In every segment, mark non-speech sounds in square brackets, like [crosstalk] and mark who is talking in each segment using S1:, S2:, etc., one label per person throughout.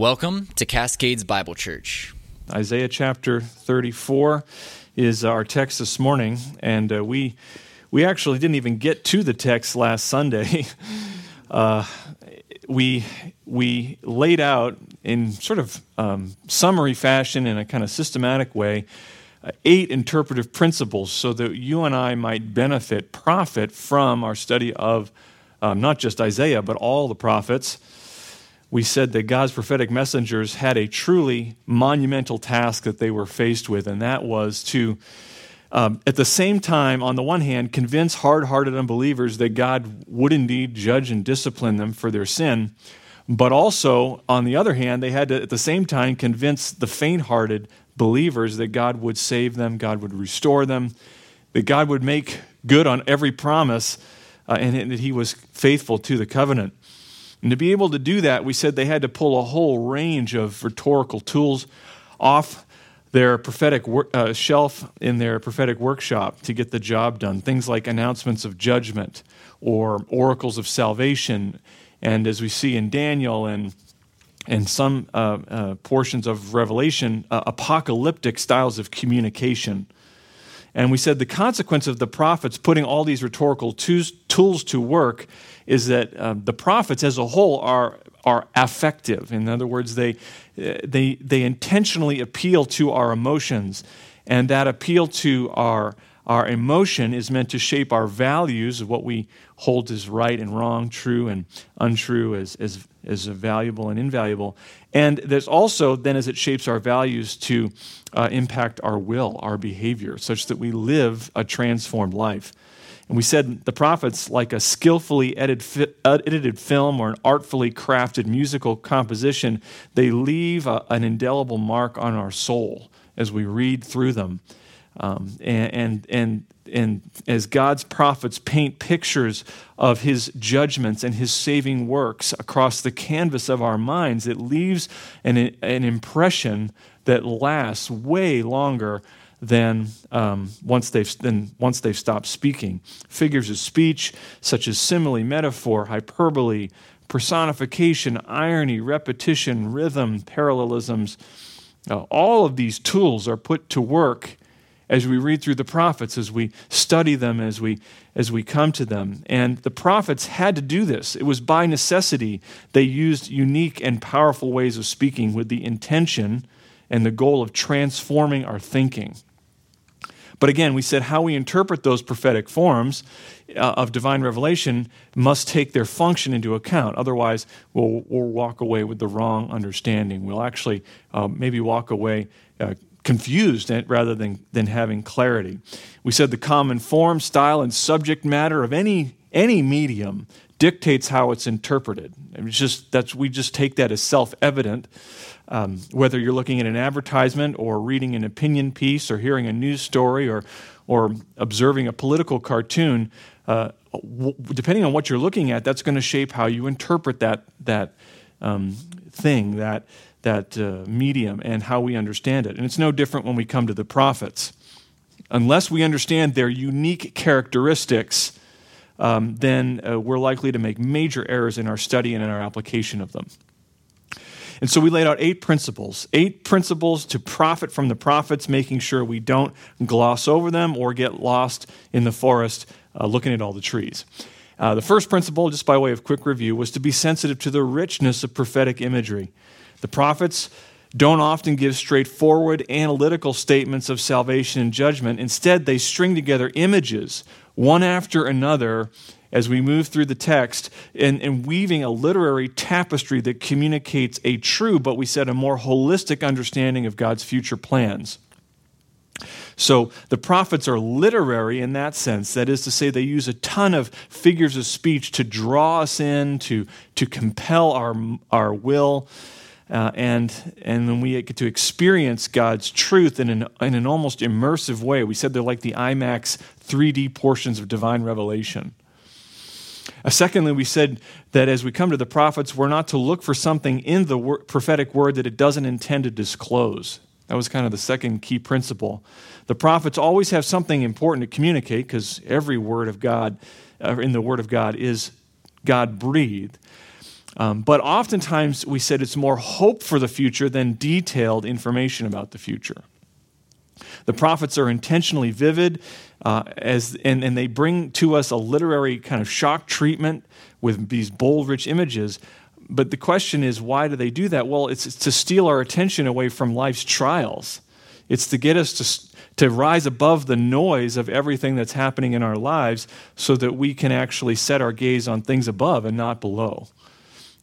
S1: Welcome to Cascades Bible Church.
S2: Isaiah chapter 34 is our text this morning, and uh, we we actually didn't even get to the text last Sunday. [laughs] uh, we we laid out in sort of um, summary fashion in a kind of systematic way uh, eight interpretive principles so that you and I might benefit, profit from our study of um, not just Isaiah but all the prophets we said that God's prophetic messengers had a truly monumental task that they were faced with, and that was to, um, at the same time, on the one hand, convince hard hearted unbelievers that God would indeed judge and discipline them for their sin, but also, on the other hand, they had to, at the same time, convince the faint hearted believers that God would save them, God would restore them, that God would make good on every promise, uh, and that He was faithful to the covenant. And to be able to do that, we said they had to pull a whole range of rhetorical tools off their prophetic wor- uh, shelf in their prophetic workshop to get the job done. Things like announcements of judgment or oracles of salvation. And as we see in Daniel and and some uh, uh, portions of Revelation, uh, apocalyptic styles of communication. And we said the consequence of the prophets putting all these rhetorical tools, tools to work is that uh, the prophets as a whole are, are affective. In other words, they, they, they intentionally appeal to our emotions, and that appeal to our, our emotion is meant to shape our values of what we hold as right and wrong, true and untrue, as, as, as valuable and invaluable. And there's also, then, as it shapes our values, to uh, impact our will, our behavior, such that we live a transformed life. And we said the prophets, like a skillfully edited, film or an artfully crafted musical composition, they leave a, an indelible mark on our soul as we read through them. Um, and, and, and, and as God's prophets paint pictures of his judgments and his saving works across the canvas of our minds, it leaves an, an impression that lasts way longer than um, once they've than once they've stopped speaking. Figures of speech such as simile, metaphor, hyperbole, personification, irony, repetition, rhythm, parallelisms. Uh, all of these tools are put to work as we read through the prophets, as we study them, as we as we come to them. And the prophets had to do this. It was by necessity they used unique and powerful ways of speaking with the intention and the goal of transforming our thinking. But again, we said how we interpret those prophetic forms uh, of divine revelation must take their function into account. Otherwise, we'll, we'll walk away with the wrong understanding. We'll actually uh, maybe walk away uh, confused rather than, than having clarity. We said the common form, style, and subject matter of any, any medium dictates how it's interpreted. It's just, that's, we just take that as self evident. Um, whether you're looking at an advertisement or reading an opinion piece or hearing a news story or, or observing a political cartoon, uh, w- depending on what you're looking at, that's going to shape how you interpret that, that um, thing, that, that uh, medium, and how we understand it. And it's no different when we come to the prophets. Unless we understand their unique characteristics, um, then uh, we're likely to make major errors in our study and in our application of them. And so we laid out eight principles, eight principles to profit from the prophets, making sure we don't gloss over them or get lost in the forest uh, looking at all the trees. Uh, the first principle, just by way of quick review, was to be sensitive to the richness of prophetic imagery. The prophets don't often give straightforward analytical statements of salvation and judgment. Instead, they string together images, one after another, as we move through the text and, and, weaving a literary tapestry that communicates a true, but we said a more holistic understanding of God's future plans. So the prophets are literary in that sense. That is to say, they use a ton of figures of speech to draw us in, to, to compel our, our will. Uh, and and then we get to experience God's truth in an, in an almost immersive way. We said they're like the IMAX 3D portions of divine revelation. Uh, secondly, we said that as we come to the prophets, we're not to look for something in the wor- prophetic word that it doesn't intend to disclose. That was kind of the second key principle. The prophets always have something important to communicate because every word of God, uh, in the word of God, is God breathed. Um, but oftentimes we said it's more hope for the future than detailed information about the future. The prophets are intentionally vivid, uh, as, and, and they bring to us a literary kind of shock treatment with these bold, rich images. But the question is, why do they do that? Well, it's, it's to steal our attention away from life's trials. It's to get us to, to rise above the noise of everything that's happening in our lives so that we can actually set our gaze on things above and not below.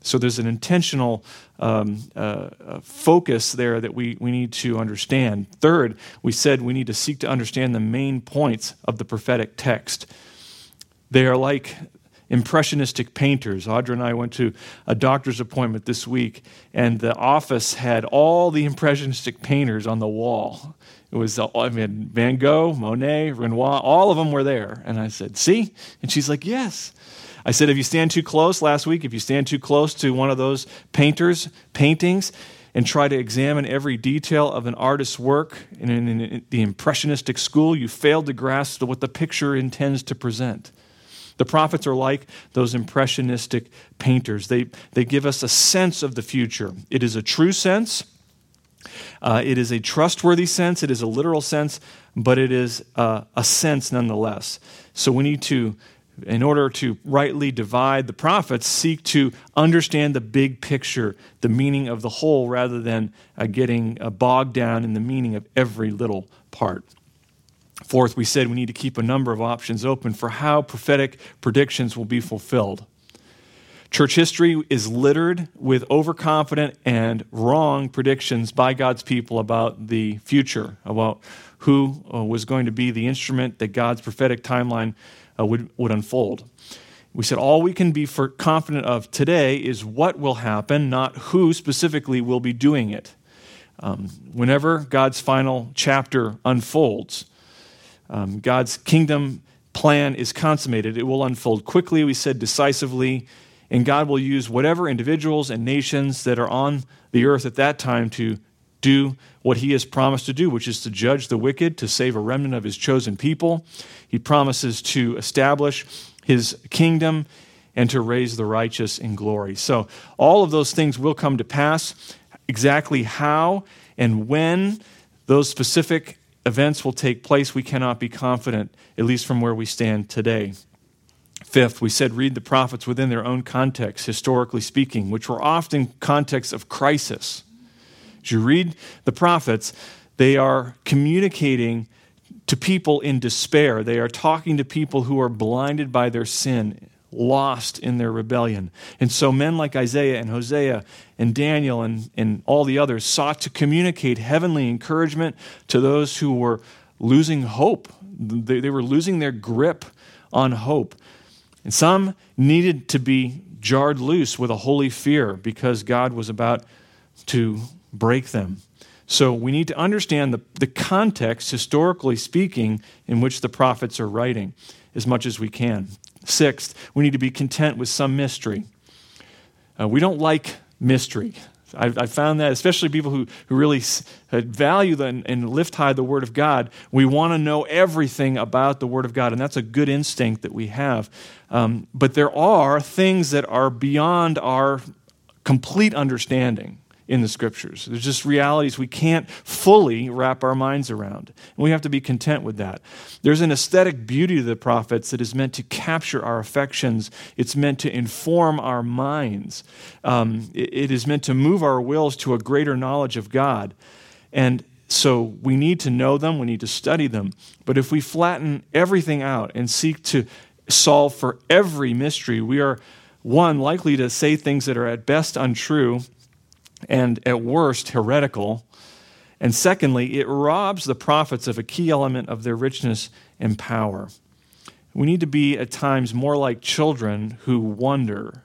S2: So there's an intentional um, uh, uh, focus there that we, we need to understand. Third, we said we need to seek to understand the main points of the prophetic text. They are like impressionistic painters. Audra and I went to a doctor's appointment this week, and the office had all the impressionistic painters on the wall. It was I mean, Van Gogh, Monet, Renoir, all of them were there. And I said, See? And she's like, Yes. I said, if you stand too close last week, if you stand too close to one of those painters' paintings and try to examine every detail of an artist's work in, in, in the impressionistic school, you failed to grasp what the picture intends to present. The prophets are like those impressionistic painters. They, they give us a sense of the future. It is a true sense, uh, it is a trustworthy sense, it is a literal sense, but it is uh, a sense nonetheless. So we need to in order to rightly divide the prophets, seek to understand the big picture, the meaning of the whole, rather than uh, getting uh, bogged down in the meaning of every little part. Fourth, we said we need to keep a number of options open for how prophetic predictions will be fulfilled. Church history is littered with overconfident and wrong predictions by God's people about the future, about who uh, was going to be the instrument that God's prophetic timeline uh, would, would unfold. We said all we can be for confident of today is what will happen, not who specifically will be doing it. Um, whenever God's final chapter unfolds, um, God's kingdom plan is consummated. It will unfold quickly, we said decisively, and God will use whatever individuals and nations that are on the earth at that time to do what he has promised to do, which is to judge the wicked, to save a remnant of his chosen people. He promises to establish his kingdom and to raise the righteous in glory. So, all of those things will come to pass. Exactly how and when those specific events will take place, we cannot be confident, at least from where we stand today. Fifth, we said read the prophets within their own context, historically speaking, which were often contexts of crisis. You read the prophets, they are communicating to people in despair. They are talking to people who are blinded by their sin, lost in their rebellion. And so men like Isaiah and Hosea and Daniel and, and all the others sought to communicate heavenly encouragement to those who were losing hope. They, they were losing their grip on hope. And some needed to be jarred loose with a holy fear because God was about to break them. So we need to understand the, the context, historically speaking, in which the prophets are writing as much as we can. Sixth, we need to be content with some mystery. Uh, we don't like mystery. I've, found that, especially people who, who really uh, value and, and lift high the Word of God, we want to know everything about the Word of God, and that's a good instinct that we have. Um, but there are things that are beyond our complete understanding in the scriptures. There's just realities we can't fully wrap our minds around. And we have to be content with that. There's an aesthetic beauty to the prophets that is meant to capture our affections, it's meant to inform our minds, um, it, it is meant to move our wills to a greater knowledge of God. And so we need to know them, we need to study them. But if we flatten everything out and seek to solve for every mystery, we are one likely to say things that are at best untrue and at worst heretical. And secondly, it robs the prophets of a key element of their richness and power. We need to be at times more like children who wonder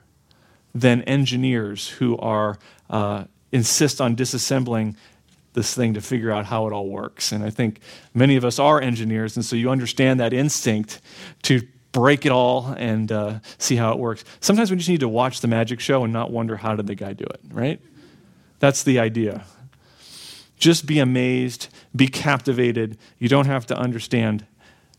S2: than engineers who are uh, insist on disassembling this thing to figure out how it all works. And I think many of us are engineers, and so you understand that instinct to break it all and uh, see how it works. Sometimes we just need to watch the magic show and not wonder how did the guy do it, right? That's the idea. Just be amazed, be captivated. You don't have to understand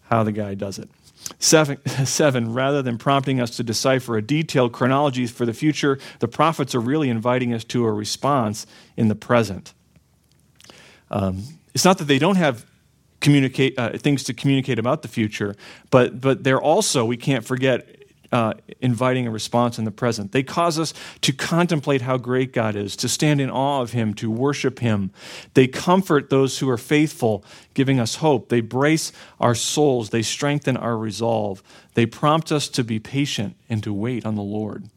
S2: how the guy does it. Seven, [laughs] seven, rather than prompting us to decipher a detailed chronology for the future, the prophets are really inviting us to a response in the present. Um, it's not that they don't have communicate uh, things to communicate about the future, but but they're also we can't forget uh, inviting a response in the present. They cause us to contemplate how great God is, to stand in awe of Him, to worship Him. They comfort those who are faithful, giving us hope. They brace our souls, they strengthen our resolve. They prompt us to be patient and to wait on the Lord.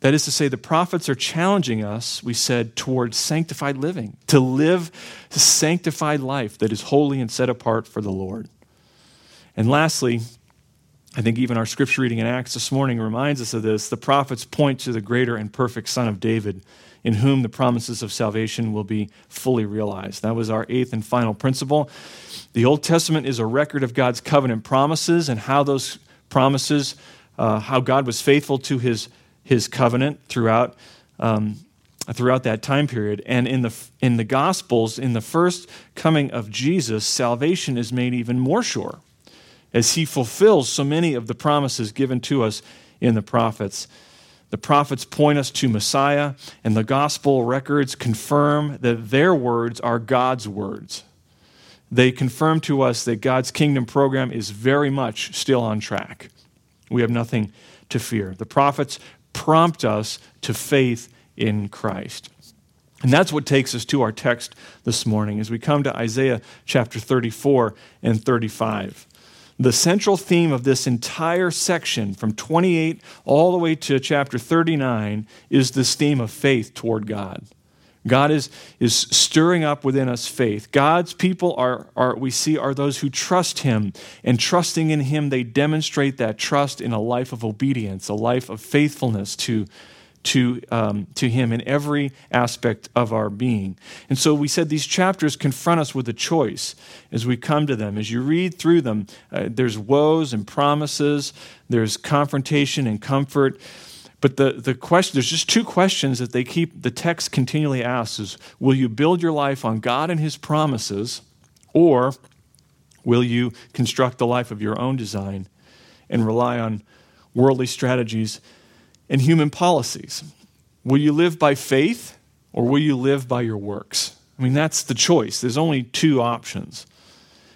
S2: That is to say, the prophets are challenging us, we said, towards sanctified living, to live a sanctified life that is holy and set apart for the Lord. And lastly, I think even our scripture reading in Acts this morning reminds us of this. The prophets point to the greater and perfect Son of David, in whom the promises of salvation will be fully realized. That was our eighth and final principle. The Old Testament is a record of God's covenant promises and how those promises, uh, how God was faithful to his his covenant throughout um, throughout that time period. And in the in the Gospels, in the first coming of Jesus, salvation is made even more sure, as He fulfills so many of the promises given to us in the prophets. The prophets point us to Messiah, and the gospel records confirm that their words are God's words. They confirm to us that God's kingdom program is very much still on track. We have nothing to fear. The prophets prompt us to faith in Christ. And that's what takes us to our text this morning as we come to Isaiah chapter 34 and 35. The central theme of this entire section, from 28 all the way to chapter 39, is this theme of faith toward God. God is, is stirring up within us faith. God's people are, are, we see, are those who trust Him. And trusting in Him, they demonstrate that trust in a life of obedience, a life of faithfulness to, to, um, to Him in every aspect of our being. And so we said these chapters confront us with a choice as we come to them. As you read through them, uh, there's woes and promises, there's confrontation and comfort. But the, the question, there's just two questions that they keep, the text continually asks is, will you build your life on God and his promises, or will you construct the life of your own design and rely on worldly strategies and human policies? Will you live by faith, or will you live by your works? I mean, that's the choice. There's only two options.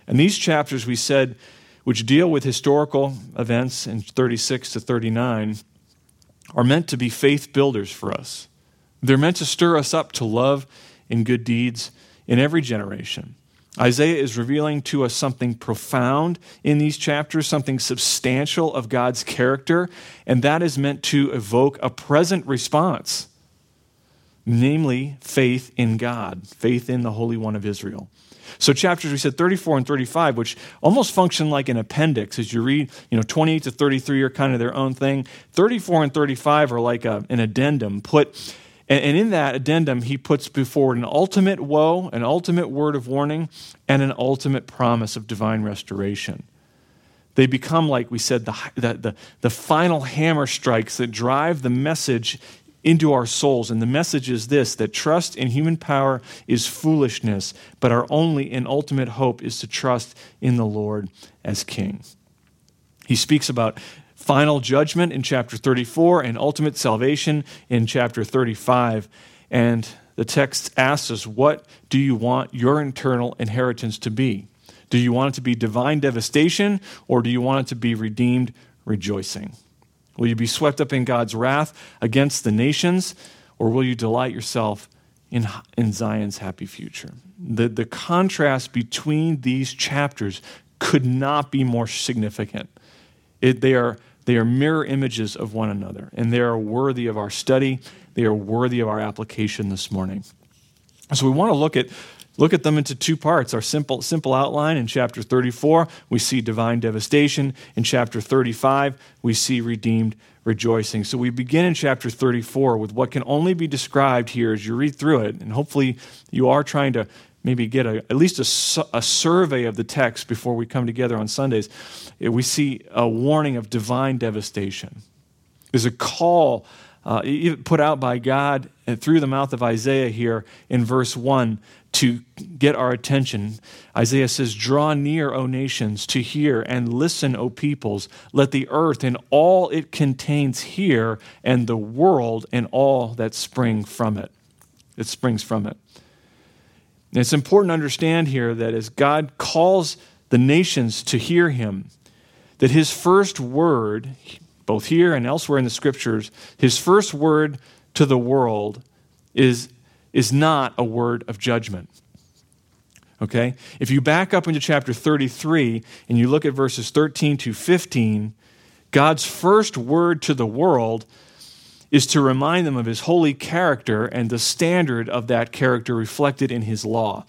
S2: And these chapters, we said, which deal with historical events in 36 to 39, are meant to be faith builders for us. They're meant to stir us up to love and good deeds in every generation. Isaiah is revealing to us something profound in these chapters, something substantial of God's character, and that is meant to evoke a present response, namely faith in God, faith in the Holy One of Israel. So chapters we said 34 and 35, which almost function like an appendix as you read, you know, 28 to 33 are kind of their own thing. 34 and 35 are like a, an addendum put and, in that addendum, he puts before an ultimate woe, an ultimate word of warning, and an ultimate promise of divine restoration. They become, like we said, the, the, the, the final hammer strikes that drive the message into our souls. And the message is this that trust in human power is foolishness, but our only and ultimate hope is to trust in the Lord as King. He speaks about final judgment in chapter 34 and ultimate salvation in chapter 35. And the text asks us, What do you want your internal inheritance to be? Do you want it to be divine devastation or do you want it to be redeemed rejoicing? Will you be swept up in God's wrath against the nations, or will you delight yourself in, in Zion's happy future? The, the contrast between these chapters could not be more significant. It, they, are, they are mirror images of one another, and they are worthy of our study. They are worthy of our application this morning. So, we want to look at look at them into two parts. Our simple, simple outline in chapter 34, we see divine devastation. In chapter 35, we see redeemed rejoicing. So we begin in chapter 34 with what can only be described here as you read through it. And hopefully, you are trying to maybe get a, at least a, a survey of the text before we come together on Sundays. We see a warning of divine devastation. There's a call uh, put out by God through the mouth of Isaiah here in verse 1 to get our attention. Isaiah says, Draw near, O nations, to hear, and listen, O peoples. Let the earth and all it contains hear, and the world and all that spring from it. It springs from it. It's important to understand here that as God calls the nations to hear him, that his first word, both here and elsewhere in the scriptures, his first word to the world is, is not a word of judgment. Okay? If you back up into chapter 33 and you look at verses 13 to 15, God's first word to the world is to remind them of his holy character and the standard of that character reflected in his law.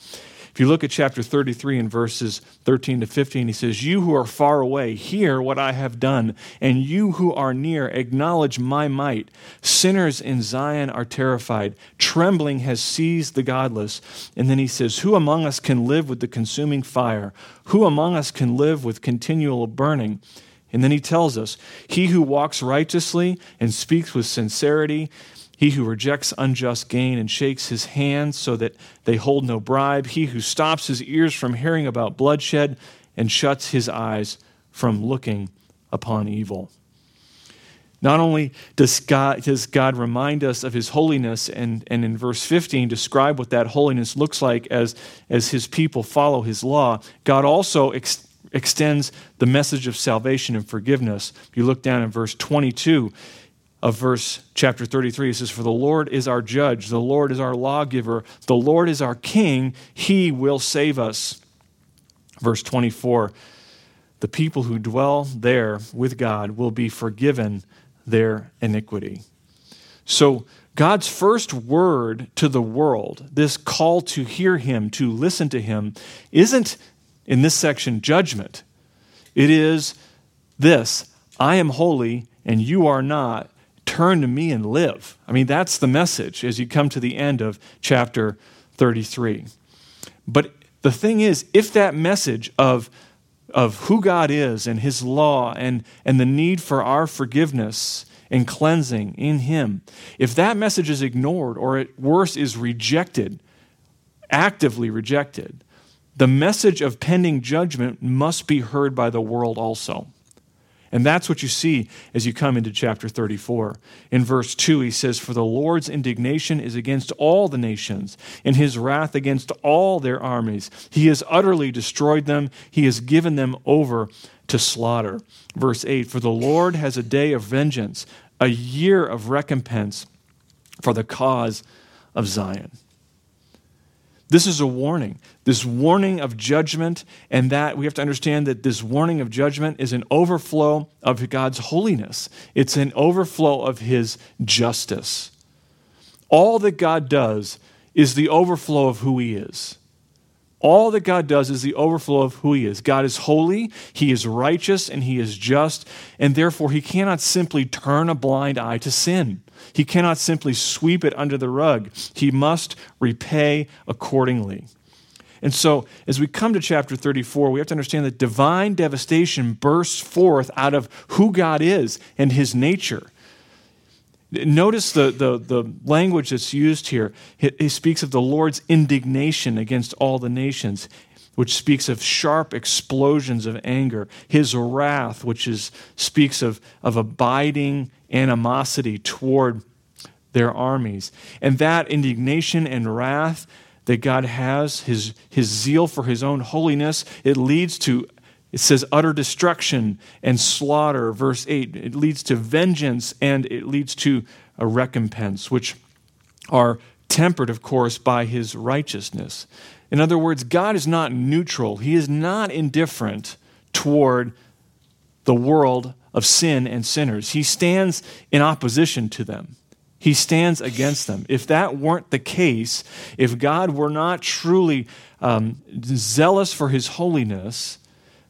S2: If you look at chapter 33 and verses 13 to 15, he says, You who are far away, hear what I have done, and you who are near, acknowledge my might. Sinners in Zion are terrified. Trembling has seized the godless. And then he says, Who among us can live with the consuming fire? Who among us can live with continual burning? And then he tells us, He who walks righteously and speaks with sincerity, he who rejects unjust gain and shakes his hands so that they hold no bribe. He who stops his ears from hearing about bloodshed and shuts his eyes from looking upon evil. Not only does God, does God remind us of his holiness and, and in verse 15 describe what that holiness looks like as, as his people follow his law, God also extends the message of salvation and forgiveness. If you look down in verse 22, of verse chapter 33. It says, For the Lord is our judge, the Lord is our lawgiver, the Lord is our king, he will save us. Verse 24 The people who dwell there with God will be forgiven their iniquity. So, God's first word to the world, this call to hear him, to listen to him, isn't in this section judgment. It is this I am holy and you are not turn to me and live. I mean, that's the message as you come to the end of chapter 33. But the thing is, if that message of, of who God is and his law and, and the need for our forgiveness and cleansing in him, if that message is ignored or at worse is rejected, actively rejected, the message of pending judgment must be heard by the world also. And that's what you see as you come into chapter 34. In verse 2, he says, For the Lord's indignation is against all the nations, and his wrath against all their armies. He has utterly destroyed them, he has given them over to slaughter. Verse 8, For the Lord has a day of vengeance, a year of recompense for the cause of Zion. This is a warning, this warning of judgment, and that we have to understand that this warning of judgment is an overflow of God's holiness, it's an overflow of His justice. All that God does is the overflow of who He is. All that God does is the overflow of who He is. God is holy, He is righteous, and He is just, and therefore He cannot simply turn a blind eye to sin. He cannot simply sweep it under the rug. He must repay accordingly. And so, as we come to chapter 34, we have to understand that divine devastation bursts forth out of who God is and his nature. Notice the, the, the language that's used here. He speaks of the Lord's indignation against all the nations, which speaks of sharp explosions of anger. His wrath, which is, speaks of, of abiding animosity toward their armies. And that indignation and wrath that God has, his, his zeal for his own holiness, it leads to, it says, utter destruction and slaughter. Verse 8, it leads to vengeance and it leads to a recompense, which are tempered, of course, by his righteousness. In other words, God is not neutral, he is not indifferent toward the world of sin and sinners. He stands in opposition to them. He stands against them. If that weren't the case, if God were not truly um, zealous for his holiness,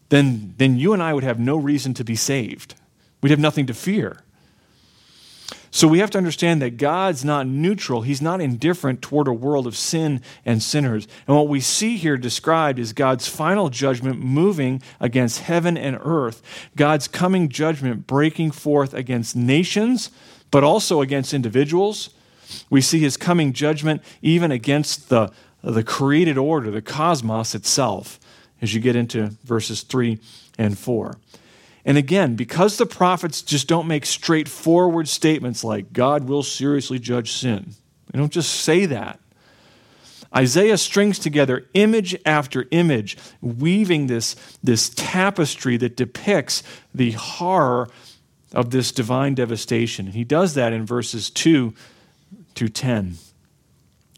S2: then, then you and I would have no reason to be saved. We'd have nothing to fear. So we have to understand that God's not neutral. He's not indifferent toward a world of sin and sinners. And what we see here described is God's final judgment moving against heaven and earth, God's coming judgment breaking forth against nations, but also against individuals. We see his coming judgment even against the, the created order, the cosmos itself, as you get into verses 3 and 4. And again, because the prophets just don't make straightforward statements like, God will seriously judge sin, they don't just say that. Isaiah strings together image after image, weaving this, this tapestry that depicts the horror of this divine devastation. And he does that in verses 2 to 10.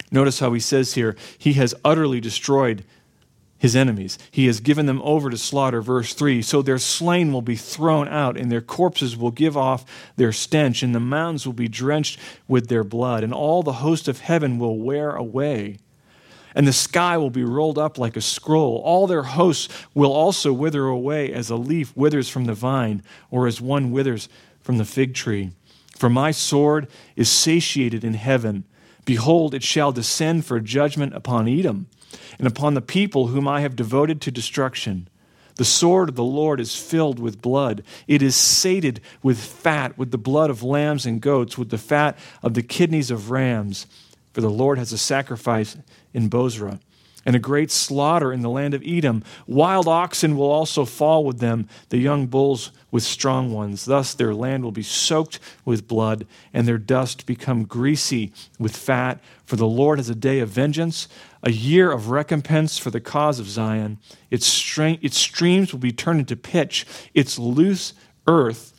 S2: Notice how he says here, He has utterly destroyed his enemies. He has given them over to slaughter. Verse 3 So their slain will be thrown out, and their corpses will give off their stench, and the mountains will be drenched with their blood, and all the host of heaven will wear away. And the sky will be rolled up like a scroll. All their hosts will also wither away as a leaf withers from the vine, or as one withers from the fig tree. For my sword is satiated in heaven. Behold, it shall descend for judgment upon Edom and upon the people whom I have devoted to destruction. The sword of the Lord is filled with blood. It is sated with fat, with the blood of lambs and goats, with the fat of the kidneys of rams. For the Lord has a sacrifice in Bozrah and a great slaughter in the land of Edom. Wild oxen will also fall with them, the young bulls with strong ones. Thus their land will be soaked with blood, and their dust become greasy with fat. For the Lord has a day of vengeance, a year of recompense for the cause of Zion. Its, stream, its streams will be turned into pitch, its loose earth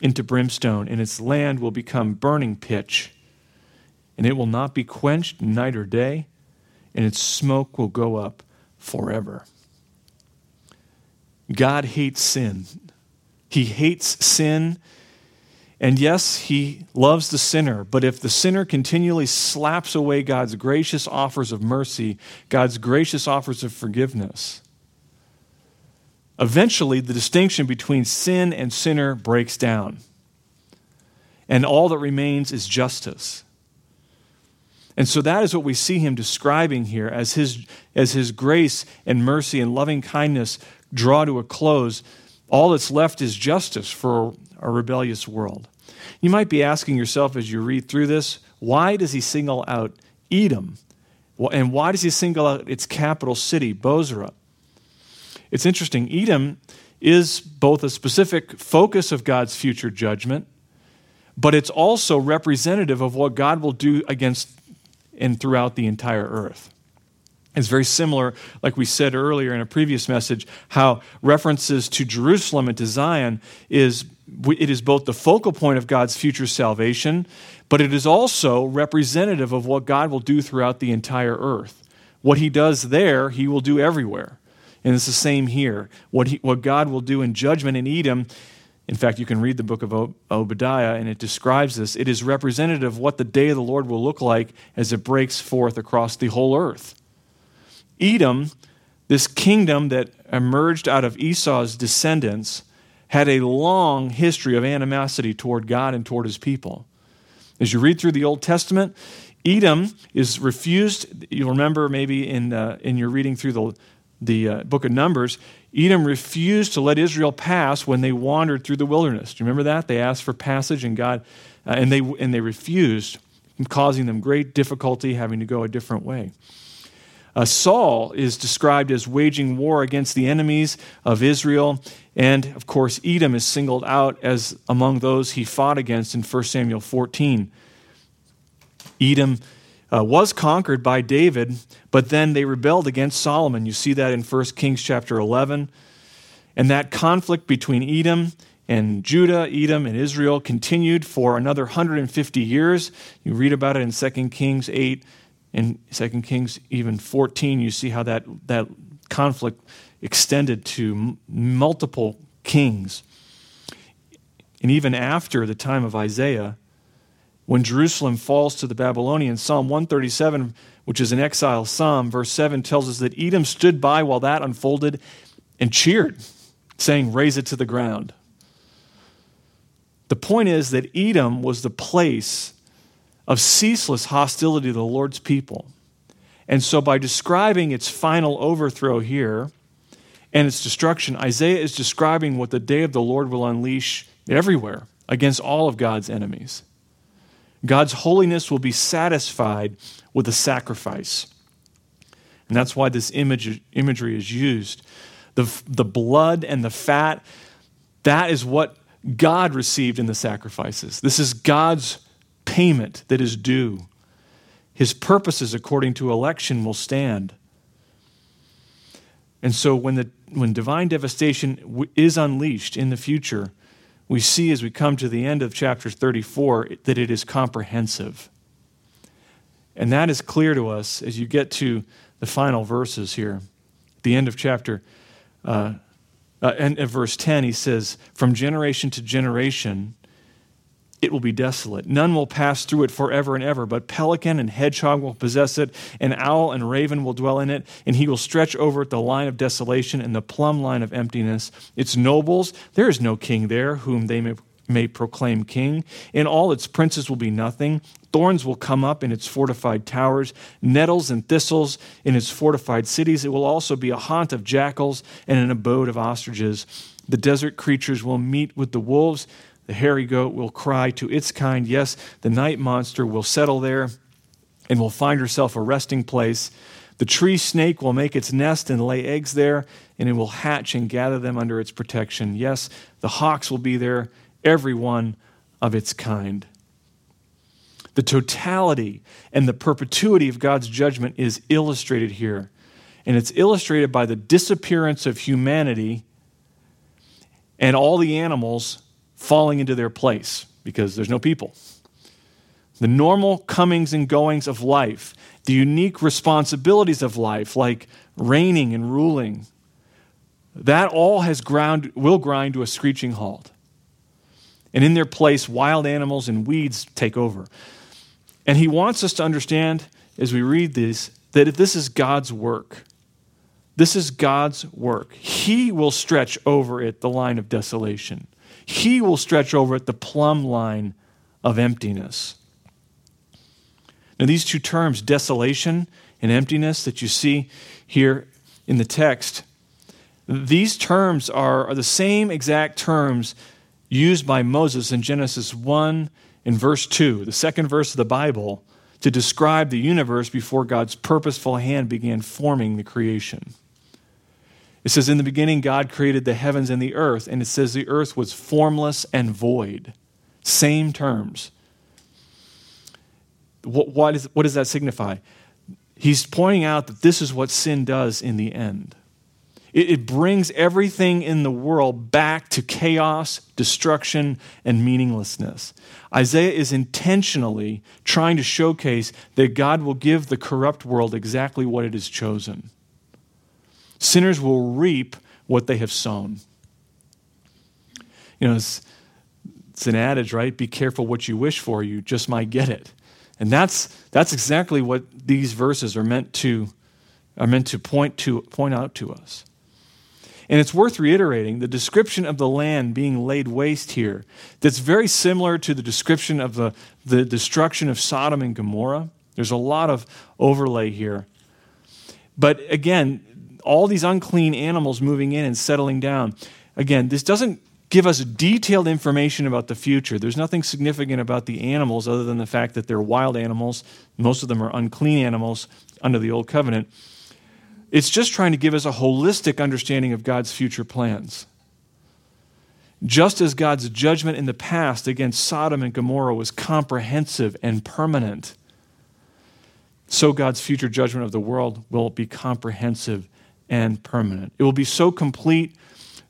S2: into brimstone, and its land will become burning pitch. And it will not be quenched night or day and its smoke will go up forever. God hates sin. He hates sin. And yes, he loves the sinner, but if the sinner continually slaps away God's gracious offers of mercy, God's gracious offers of forgiveness, eventually the distinction between sin and sinner breaks down. And all that remains is justice. And so that is what we see him describing here as his, as his grace and mercy and loving kindness draw to a close. All that's left is justice for a rebellious world. You might be asking yourself as you read through this, why does he single out Edom? And why does he single out its capital city, Bozrah? It's interesting. Edom is both a specific focus of God's future judgment, but it's also representative of what God will do against and throughout the entire earth. It's very similar, like we said earlier in a previous message, how references to Jerusalem and to Zion is it is both the focal point of God's future salvation, but it is also representative of what God will do throughout the entire earth. What he does there, he will do everywhere. And it's the same here. What, he, what God will do in judgment in Edom, in fact, you can read the book of Obadiah, and it describes this. It is representative of what the day of the Lord will look like as it breaks forth across the whole earth. Edom, this kingdom that emerged out of Esau's descendants, had a long history of animosity toward God and toward his people. As you read through the Old Testament, Edom is refused. You'll remember maybe in, uh, in your reading through the, the uh, book of Numbers, Edom refused to let Israel pass when they wandered through the wilderness. Do you remember that? They asked for passage and God uh, and they and they refused, causing them great difficulty having to go a different way. Uh, Saul is described as waging war against the enemies of Israel, and of course Edom is singled out as among those he fought against in 1 Samuel 14. Edom uh, was conquered by David, but then they rebelled against Solomon. You see that in 1 Kings chapter 11. And that conflict between Edom and Judah, Edom, and Israel continued for another 150 years. You read about it in 2 Kings 8 and 2 Kings even 14. You see how that, that conflict extended to m- multiple kings. And even after the time of Isaiah, when Jerusalem falls to the Babylonians. Psalm 137, which is an exile psalm, verse 7 tells us that Edom stood by while that unfolded and cheered, saying, Raze it to the ground. The point is that Edom was the place of ceaseless hostility to the Lord's people. And so, by describing its final overthrow here and its destruction, Isaiah is describing what the day of the Lord will unleash everywhere against all of God's enemies. God's holiness will be satisfied with a sacrifice. And that's why this image, imagery is used. The, the blood and the fat, that is what God received in the sacrifices. This is God's payment that is due. His purposes, according to election, will stand. And so when, the, when divine devastation is unleashed in the future, we see as we come to the end of chapter 34 that it is comprehensive. And that is clear to us as you get to the final verses here. The end of chapter, uh, uh, and at verse 10, he says, From generation to generation, it will be desolate. None will pass through it forever and ever, but pelican and hedgehog will possess it, and owl and raven will dwell in it, and he will stretch over it the line of desolation and the plumb line of emptiness. Its nobles, there is no king there whom they may, may proclaim king. In all its princes will be nothing. Thorns will come up in its fortified towers, nettles and thistles in its fortified cities. It will also be a haunt of jackals and an abode of ostriches. The desert creatures will meet with the wolves the hairy goat will cry to its kind. Yes, the night monster will settle there and will find herself a resting place. The tree snake will make its nest and lay eggs there, and it will hatch and gather them under its protection. Yes, the hawks will be there, every one of its kind. The totality and the perpetuity of God's judgment is illustrated here. And it's illustrated by the disappearance of humanity and all the animals falling into their place because there's no people. The normal comings and goings of life, the unique responsibilities of life, like reigning and ruling, that all has ground, will grind to a screeching halt. And in their place, wild animals and weeds take over. And he wants us to understand as we read this that if this is God's work, this is God's work. He will stretch over it the line of desolation. He will stretch over it the plumb line of emptiness. Now, these two terms, desolation and emptiness, that you see here in the text, these terms are, are the same exact terms used by Moses in Genesis 1 in verse 2, the second verse of the Bible, to describe the universe before God's purposeful hand began forming the creation. It says, In the beginning, God created the heavens and the earth, and it says the earth was formless and void. Same terms. What, what, is, what does that signify? He's pointing out that this is what sin does in the end. It, it brings everything in the world back to chaos, destruction, and meaninglessness. Isaiah is intentionally trying to showcase that God will give the corrupt world exactly what it has chosen. Sinners will reap what they have sown. You know, it's, it's an adage, right? Be careful what you wish for, you just might get it. And that's, that's exactly what these verses are meant to, are meant to point, to point out to us. And it's worth reiterating the description of the land being laid waste here, that's very similar to the description of the, the destruction of Sodom and Gomorrah. There's a lot of overlay here. But again, all these unclean animals moving in and settling down. Again, this doesn't give us detailed information about the future. There's nothing significant about the animals other than the fact that they're wild animals. Most of them are unclean animals under the Old Covenant. It's just trying to give us a holistic understanding of God's future plans. Just as God's judgment in the past against Sodom and Gomorrah was comprehensive and permanent, so God's future judgment of the world will be comprehensive and permanent. It will be so complete,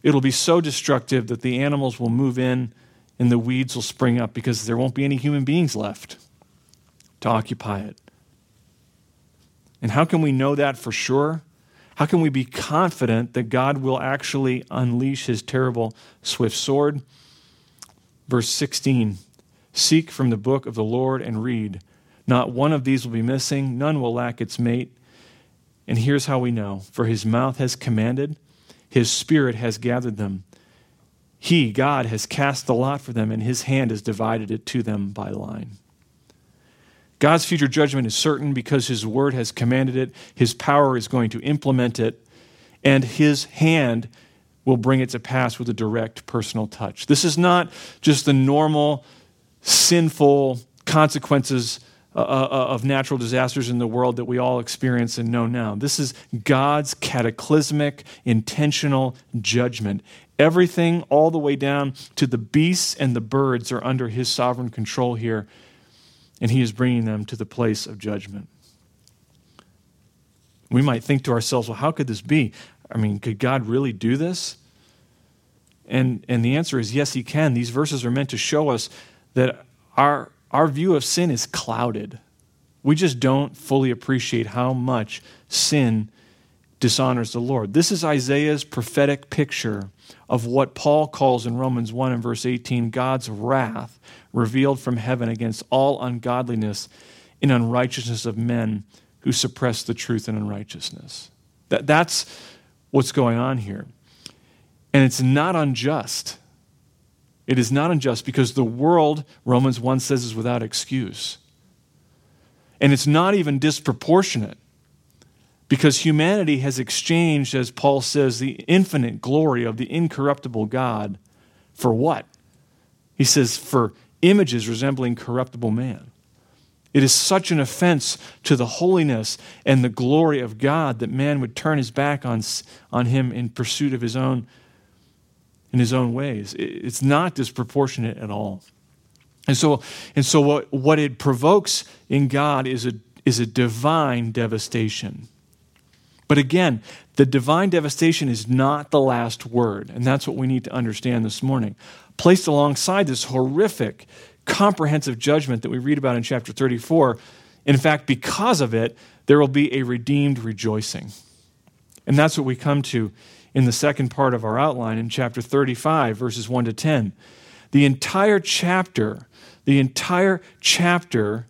S2: it'll be so destructive that the animals will move in and the weeds will spring up because there won't be any human beings left to occupy it. And how can we know that for sure? How can we be confident that God will actually unleash his terrible swift sword? Verse 16 Seek from the book of the Lord and read. Not one of these will be missing, none will lack its mate. And here's how we know for his mouth has commanded, his spirit has gathered them. He, God, has cast the lot for them, and his hand has divided it to them by line. God's future judgment is certain because his word has commanded it, his power is going to implement it, and his hand will bring it to pass with a direct personal touch. This is not just the normal, sinful consequences uh, uh, uh, of natural disasters in the world that we all experience and know now. This is God's cataclysmic, intentional judgment. Everything, all the way down to the beasts and the birds, are under His sovereign control here, and He is bringing them to the place of judgment. We might think to ourselves, well, how could this be? I mean, could God really do this? And, and the answer is yes, He can. These verses are meant to show us that our our view of sin is clouded. We just don't fully appreciate how much sin dishonors the Lord. This is Isaiah's prophetic picture of what Paul calls in Romans 1 and verse 18 God's wrath revealed from heaven against all ungodliness and unrighteousness of men who suppress the truth in unrighteousness. That, that's what's going on here. And it's not unjust. It is not unjust because the world, Romans 1 says, is without excuse. And it's not even disproportionate because humanity has exchanged, as Paul says, the infinite glory of the incorruptible God for what? He says, for images resembling corruptible man. It is such an offense to the holiness and the glory of God that man would turn his back on, on him in pursuit of his own in his own ways. It's not disproportionate at all. And so, and so what, what it provokes in God is a, is a divine devastation. But again, the divine devastation is not the last word, and that's what we need to understand this morning. Placed alongside this horrific, comprehensive judgment that we read about in chapter 34, in fact, because of it, there will be a redeemed rejoicing. And that's what we come to in the second part of our outline in chapter 35, verses 1 to 10. The entire chapter, the entire chapter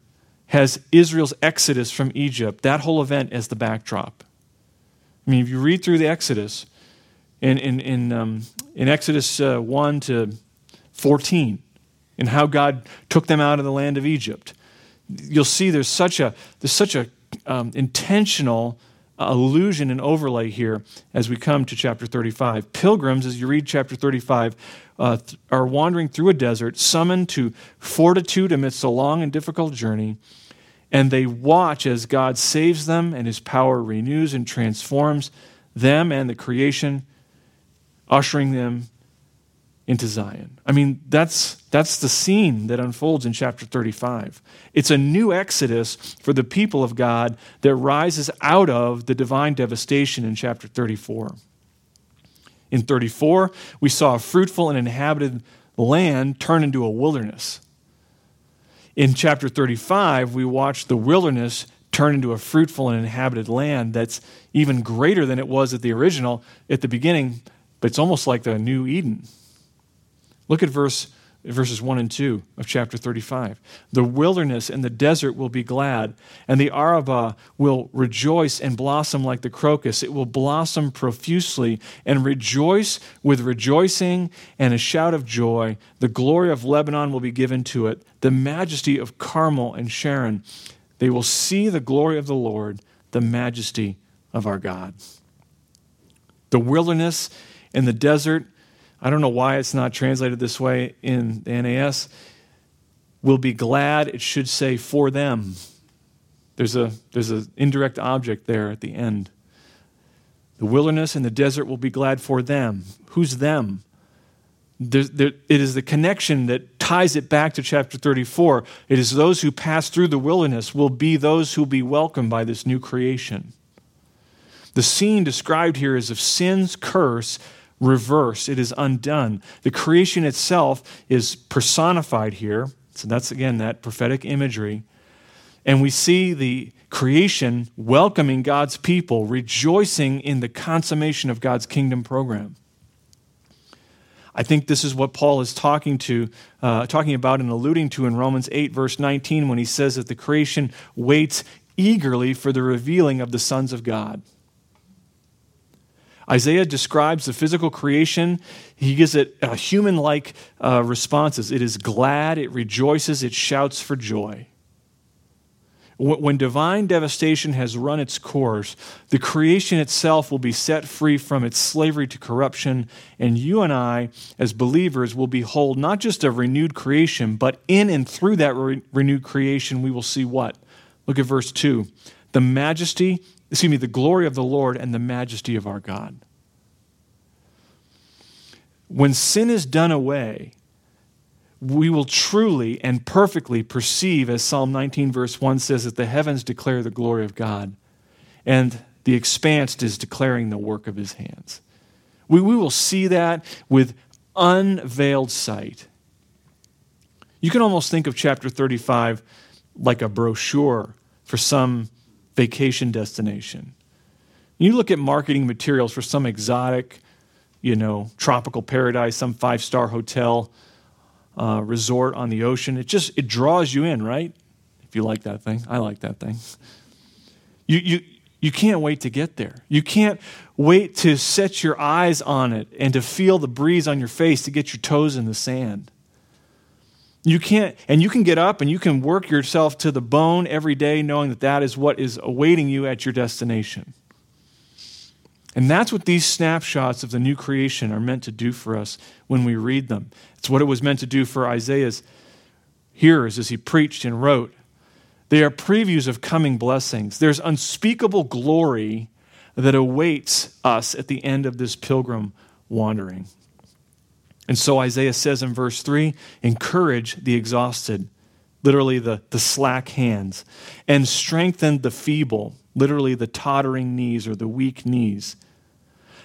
S2: has Israel's exodus from Egypt, that whole event as the backdrop. I mean, if you read through the Exodus, in, in, in, um, in Exodus uh, 1 to 14, and how God took them out of the land of Egypt, you'll see there's such a, there's such a um, intentional allusion and overlay here as we come to chapter 35. Pilgrims, as you read chapter 35, uh, are wandering through a desert, summoned to fortitude amidst a long and difficult journey, and they watch as God saves them and his power renews and transforms them and the creation, ushering them into Zion. I mean, that's, that's the scene that unfolds in chapter 35. It's a new exodus for the people of God that rises out of the divine devastation in chapter 34. In 34, we saw a fruitful and inhabited land turn into a wilderness. In chapter 35, we watch the wilderness turn into a fruitful and inhabited land that's even greater than it was at the original, at the beginning, but it's almost like the new Eden. Look at verse verses 1 and 2 of chapter 35. The wilderness and the desert will be glad, and the Arabah will rejoice and blossom like the crocus. It will blossom profusely and rejoice with rejoicing and a shout of joy. The glory of Lebanon will be given to it, the majesty of Carmel and Sharon. They will see the glory of the Lord, the majesty of our God. The wilderness and the desert I don't know why it's not translated this way in the NAS. Will be glad, it should say for them. There's a there's an indirect object there at the end. The wilderness and the desert will be glad for them. Who's them? There, it is the connection that ties it back to chapter 34. It is those who pass through the wilderness will be those who will be welcomed by this new creation. The scene described here is of sin's curse reversed, it is undone. The creation itself is personified here. So that's again that prophetic imagery. And we see the creation welcoming God's people, rejoicing in the consummation of God's kingdom program. I think this is what Paul is talking to, uh, talking about and alluding to in Romans 8, verse 19, when he says that the creation waits eagerly for the revealing of the sons of God. Isaiah describes the physical creation. He gives it a human like uh, responses. It is glad, it rejoices, it shouts for joy. When divine devastation has run its course, the creation itself will be set free from its slavery to corruption, and you and I, as believers, will behold not just a renewed creation, but in and through that re- renewed creation, we will see what? Look at verse 2 the majesty, excuse me, the glory of the Lord and the majesty of our God. When sin is done away, we will truly and perfectly perceive, as Psalm 19, verse 1 says, that the heavens declare the glory of God, and the expanse is declaring the work of his hands. We, we will see that with unveiled sight. You can almost think of chapter 35 like a brochure for some vacation destination. You look at marketing materials for some exotic, you know, tropical paradise, some five star hotel uh, resort on the ocean. It just it draws you in, right? If you like that thing, I like that thing. You you you can't wait to get there. You can't wait to set your eyes on it and to feel the breeze on your face to get your toes in the sand. You can't, and you can get up and you can work yourself to the bone every day knowing that that is what is awaiting you at your destination. And that's what these snapshots of the new creation are meant to do for us when we read them. It's what it was meant to do for Isaiah's hearers as he preached and wrote. They are previews of coming blessings. There's unspeakable glory that awaits us at the end of this pilgrim wandering. And so Isaiah says in verse 3 encourage the exhausted, literally the, the slack hands, and strengthen the feeble literally the tottering knees or the weak knees.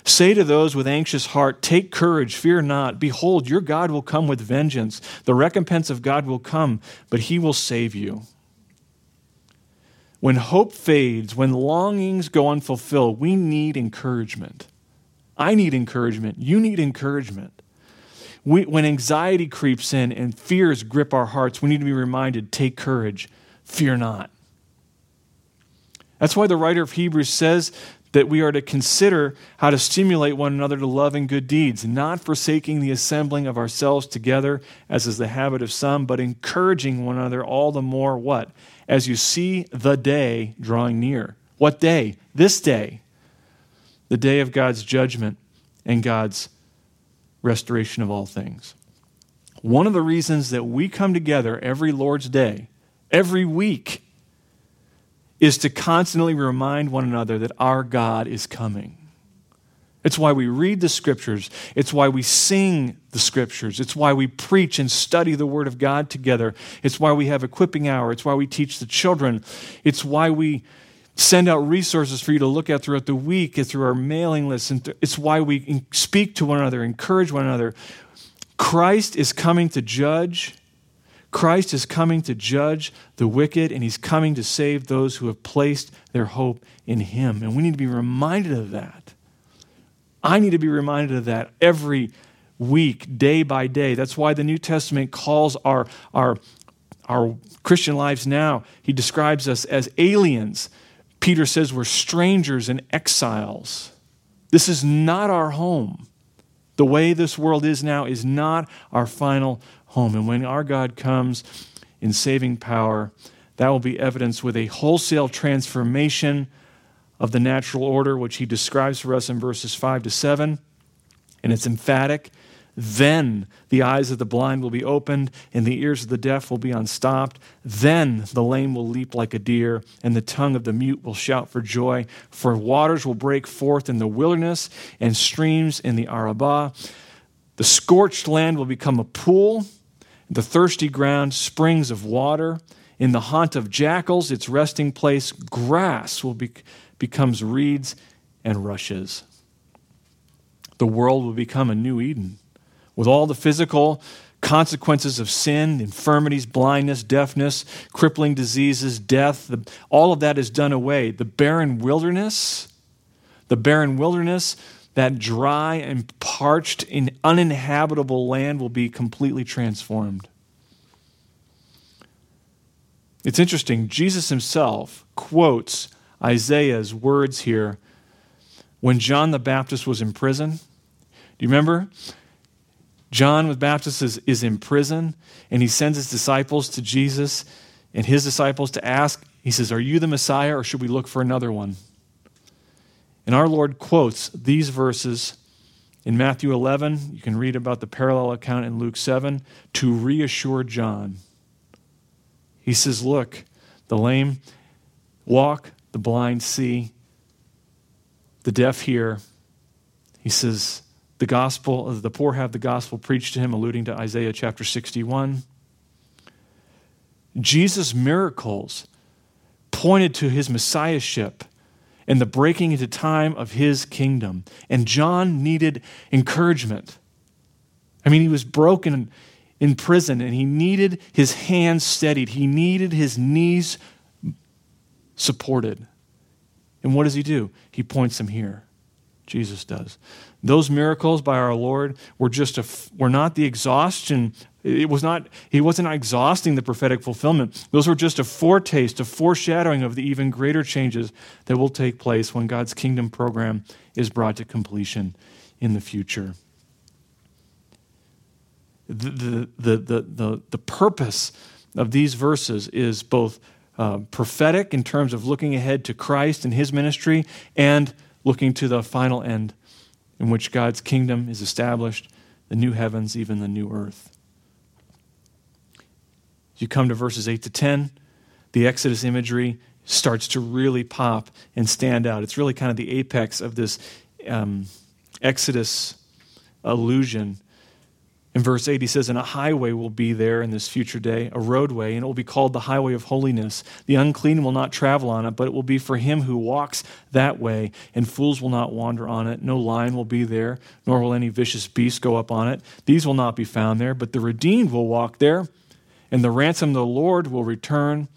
S2: Say to those with anxious heart, Take courage, fear not. Behold, your God will come with vengeance. The recompense of God will come, but he will save you. When hope fades, when longings go unfulfilled, we need encouragement. I need encouragement. You need encouragement. We, when anxiety creeps in and fears grip our hearts, we need to be reminded take courage, fear not. That's why the writer of Hebrews says that we are to consider how to stimulate one another to love and good deeds, not forsaking the assembling of ourselves together, as is the habit of some, but encouraging one another all the more what? As you see the day drawing near. What day? This day. The day of God's judgment and God's restoration of all things. One of the reasons that we come together every Lord's Day, every week, is to constantly remind one another that our God is coming. It's why we read the scriptures. It's why we sing the scriptures. It's why we preach and study the word of God together. It's why we have equipping hour. It's why we teach the children. It's why we send out resources for you to look at throughout the week through our mailing list. And it's why we speak to one another, encourage one another. Christ is coming to judge Christ is coming to judge the wicked, and he's coming to save those who have placed their hope in him. And we need to be reminded of that. I need to be reminded of that every week, day by day. That's why the New Testament calls our, our, our Christian lives now, he describes us as aliens. Peter says we're strangers and exiles. This is not our home. The way this world is now is not our final home. And when our God comes in saving power, that will be evidenced with a wholesale transformation of the natural order, which he describes for us in verses 5 to 7. And it's emphatic. Then the eyes of the blind will be opened, and the ears of the deaf will be unstopped. Then the lame will leap like a deer, and the tongue of the mute will shout for joy. For waters will break forth in the wilderness, and streams in the Arabah. The scorched land will become a pool, the thirsty ground, springs of water. In the haunt of jackals, its resting place, grass will be, becomes reeds and rushes. The world will become a new Eden with all the physical consequences of sin, infirmities, blindness, deafness, crippling diseases, death. The, all of that is done away. The barren wilderness, the barren wilderness that dry and parched and uninhabitable land will be completely transformed. It's interesting, Jesus himself quotes Isaiah's words here when John the Baptist was in prison. Do you remember? John with Baptist is, is in prison and he sends his disciples to Jesus and his disciples to ask He says, Are you the Messiah or should we look for another one? And our Lord quotes these verses in Matthew 11. You can read about the parallel account in Luke 7 to reassure John. He says, Look, the lame walk, the blind see, the deaf hear. He says, the gospel, uh, the poor have the gospel preached to him, alluding to Isaiah chapter 61. Jesus' miracles pointed to his messiahship and the breaking into time of his kingdom. And John needed encouragement. I mean, he was broken in prison and he needed his hands steadied, he needed his knees supported. And what does he do? He points them here. Jesus does. Those miracles by our Lord were just a, were not the exhaustion. It was not, he wasn't exhausting the prophetic fulfillment. Those were just a foretaste, a foreshadowing of the even greater changes that will take place when God's kingdom program is brought to completion in the future. The, the, the, the, the, purpose of these verses is both uh, prophetic in terms of looking ahead to Christ and his ministry and looking to the final end in which God's kingdom is established, the new heavens, even the new earth. You come to verses 8 to 10, the Exodus imagery starts to really pop and stand out. It's really kind of the apex of this um, Exodus illusion in verse 8, he says, And a highway will be there in this future day, a roadway, and it will be called the highway of holiness. The unclean will not travel on it, but it will be for him who walks that way, and fools will not wander on it. No lion will be there, nor will any vicious beast go up on it. These will not be found there, but the redeemed will walk there, and the ransom of the Lord will return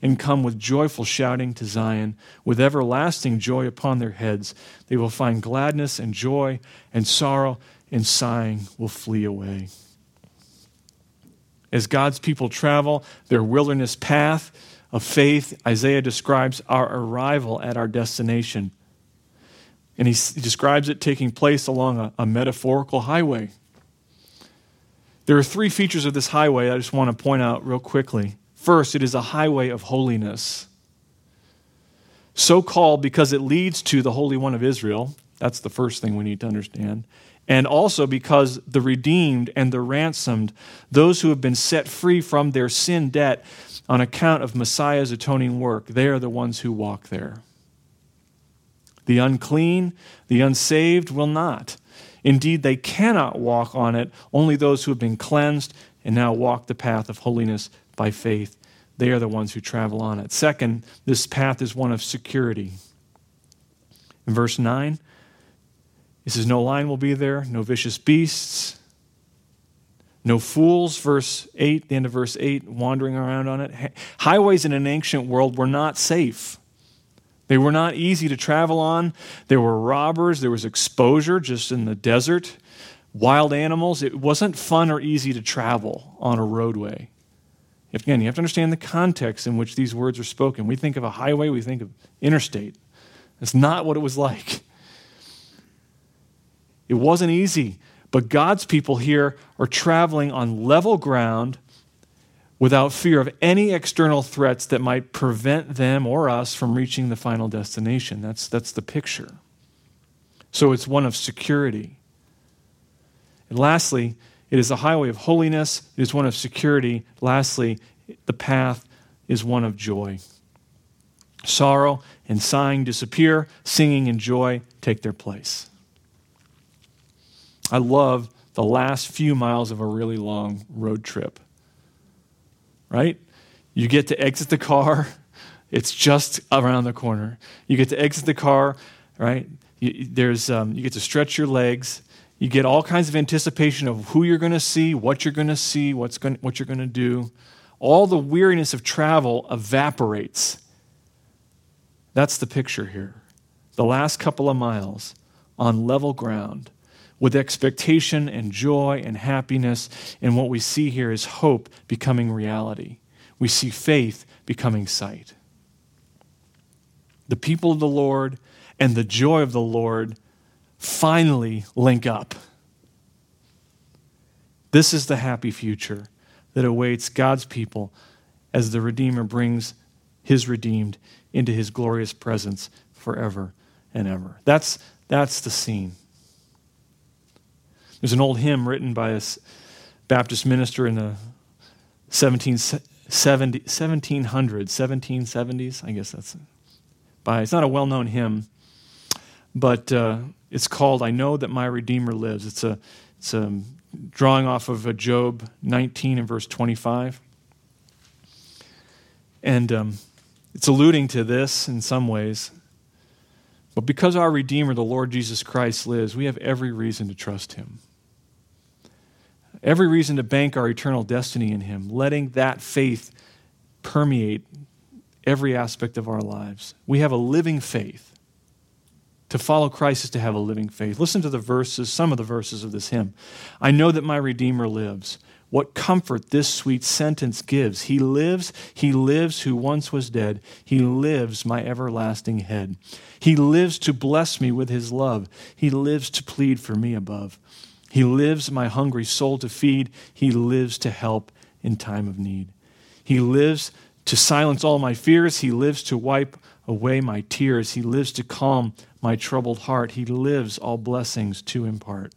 S2: and come with joyful shouting to Zion, with everlasting joy upon their heads. They will find gladness and joy and sorrow and sighing will flee away. As God's people travel their wilderness path of faith, Isaiah describes our arrival at our destination. And he, he describes it taking place along a, a metaphorical highway. There are three features of this highway I just want to point out real quickly. First, it is a highway of holiness. So called because it leads to the Holy One of Israel. That's the first thing we need to understand and also because the redeemed and the ransomed, those who have been set free from their sin debt on account of Messiah's atoning work, they are the ones who walk there. The unclean, the unsaved will not. Indeed, they cannot walk on it. Only those who have been cleansed and now walk the path of holiness by faith, they are the ones who travel on it. Second, this path is one of security. In verse 9, he says, No lion will be there, no vicious beasts, no fools, verse 8, the end of verse 8, wandering around on it. Highways in an ancient world were not safe. They were not easy to travel on. There were robbers, there was exposure just in the desert, wild animals. It wasn't fun or easy to travel on a roadway. Again, you have to understand the context in which these words are spoken. We think of a highway, we think of interstate. That's not what it was like. It wasn't easy, but God's people here are traveling on level ground without fear of any external threats that might prevent them or us from reaching the final destination. That's, that's the picture. So it's one of security. And lastly, it is a highway of holiness, it is one of security. Lastly, the path is one of joy. Sorrow and sighing disappear, singing and joy take their place. I love the last few miles of a really long road trip. Right? You get to exit the car, it's just around the corner. You get to exit the car, right? You, there's, um, you get to stretch your legs. You get all kinds of anticipation of who you're going to see, what you're going to see, what's going, what you're going to do. All the weariness of travel evaporates. That's the picture here. The last couple of miles on level ground with expectation and joy and happiness. And what we see here is hope becoming reality. We see faith becoming sight. The people of the Lord and the joy of the Lord finally link up. This is the happy future that awaits God's people as the Redeemer brings his redeemed into his glorious presence forever and ever. That's, that's the scene. There's an old hymn written by a Baptist minister in the 1770, 1700s, 1770s. I guess that's by. It's not a well-known hymn, but uh, it's called "I Know That My Redeemer Lives." It's a it's a drawing off of Job 19 and verse 25, and um, it's alluding to this in some ways. But because our Redeemer, the Lord Jesus Christ, lives, we have every reason to trust Him. Every reason to bank our eternal destiny in Him, letting that faith permeate every aspect of our lives. We have a living faith. To follow Christ is to have a living faith. Listen to the verses, some of the verses of this hymn. I know that my Redeemer lives. What comfort this sweet sentence gives. He lives, he lives who once was dead. He lives, my everlasting head. He lives to bless me with his love. He lives to plead for me above. He lives, my hungry soul to feed. He lives to help in time of need. He lives to silence all my fears. He lives to wipe away my tears. He lives to calm my troubled heart. He lives all blessings to impart.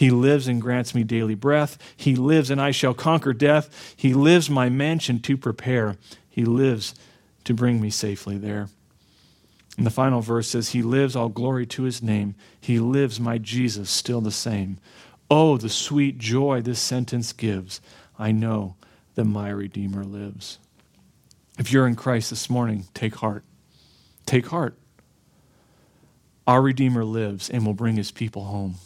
S2: He lives and grants me daily breath. He lives and I shall conquer death. He lives my mansion to prepare. He lives to bring me safely there. And the final verse says, He lives, all glory to his name. He lives, my Jesus, still the same. Oh, the sweet joy this sentence gives. I know that my Redeemer lives. If you're in Christ this morning, take heart. Take heart. Our Redeemer lives and will bring his people home.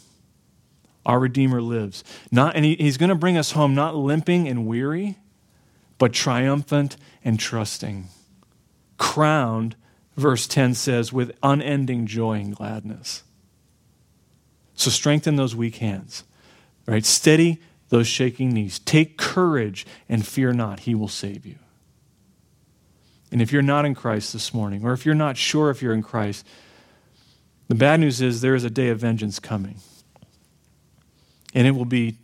S2: Our Redeemer lives. Not, and he, he's going to bring us home not limping and weary, but triumphant and trusting. Crowned, verse 10 says, with unending joy and gladness. So strengthen those weak hands, right? Steady those shaking knees. Take courage and fear not, he will save you. And if you're not in Christ this morning, or if you're not sure if you're in Christ, the bad news is there is a day of vengeance coming and it will be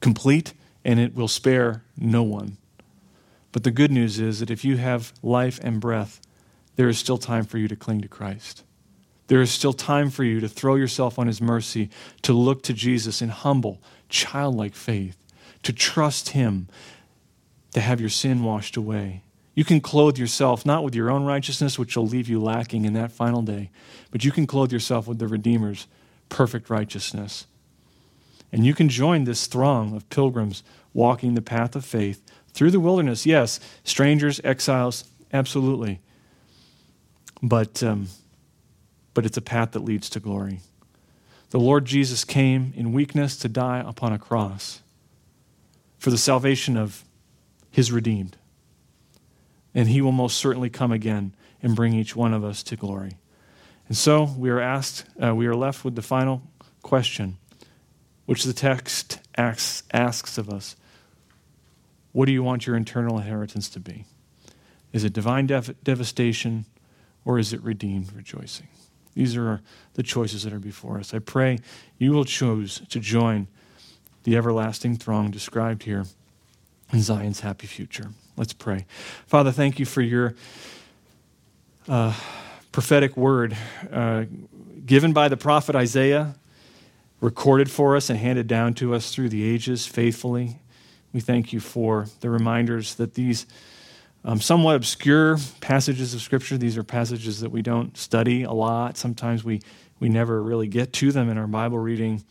S2: complete and it will spare no one. But the good news is that if you have life and breath, there is still time for you to cling to Christ. There is still time for you to throw yourself on His mercy, to look to Jesus in humble, childlike faith, to trust Him, to have your sin washed away. You can clothe yourself not with your own righteousness, which will leave you lacking in that final day, but you can clothe yourself with the Redeemer's perfect righteousness. And you can join this throng of pilgrims walking the path of faith through the wilderness. Yes, strangers, exiles, absolutely. But, um, but it's a path that leads to glory. The Lord Jesus came in weakness to die upon a cross for the salvation of his redeemed. And he will most certainly come again and bring each one of us to glory. And so we are asked, uh, we are left with the final question which the text asks, asks of us What do you want your internal inheritance to be? Is it divine dev- devastation or is it redeemed rejoicing? These are the choices that are before us. I pray you will choose to join the everlasting throng described here in Zion's happy future. Let's pray. Father, thank you for your uh, prophetic word uh, given by the prophet Isaiah recorded for us and handed down to us through the ages faithfully. We thank you for the reminders that these um, somewhat obscure passages of Scripture, these are passages that we don't study a lot. Sometimes we, we never really get to them in our Bible reading,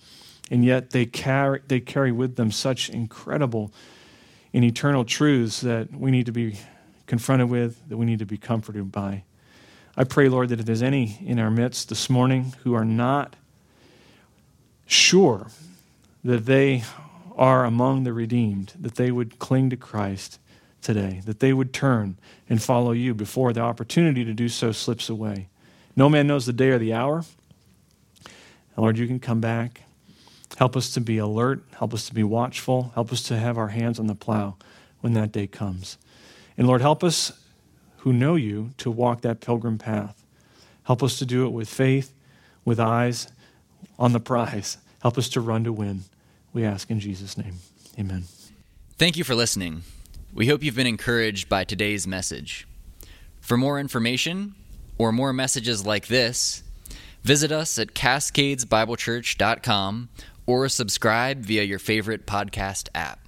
S2: and yet they carry, they carry with them such incredible and eternal truths that we need to be confronted with, that we need to be comforted by. I pray, Lord, that if there's any in our midst this morning who are not sure that they are among the redeemed, that they would cling to Christ today, that they would turn and follow you before the opportunity to do so slips away. No man knows the day or the hour. Lord, you can come back. Help us to be alert. Help us to be watchful. Help us to have our hands on the plow when that day comes. And Lord, help us who know you to walk that pilgrim path. Help us to do it with faith, with eyes on the prize. Help us to run to win. We ask in Jesus' name. Amen.
S1: Thank you for listening. We hope you've been encouraged by today's message. For more information or more messages like this, visit us at cascadesbiblechurch.com or subscribe via your favorite podcast app.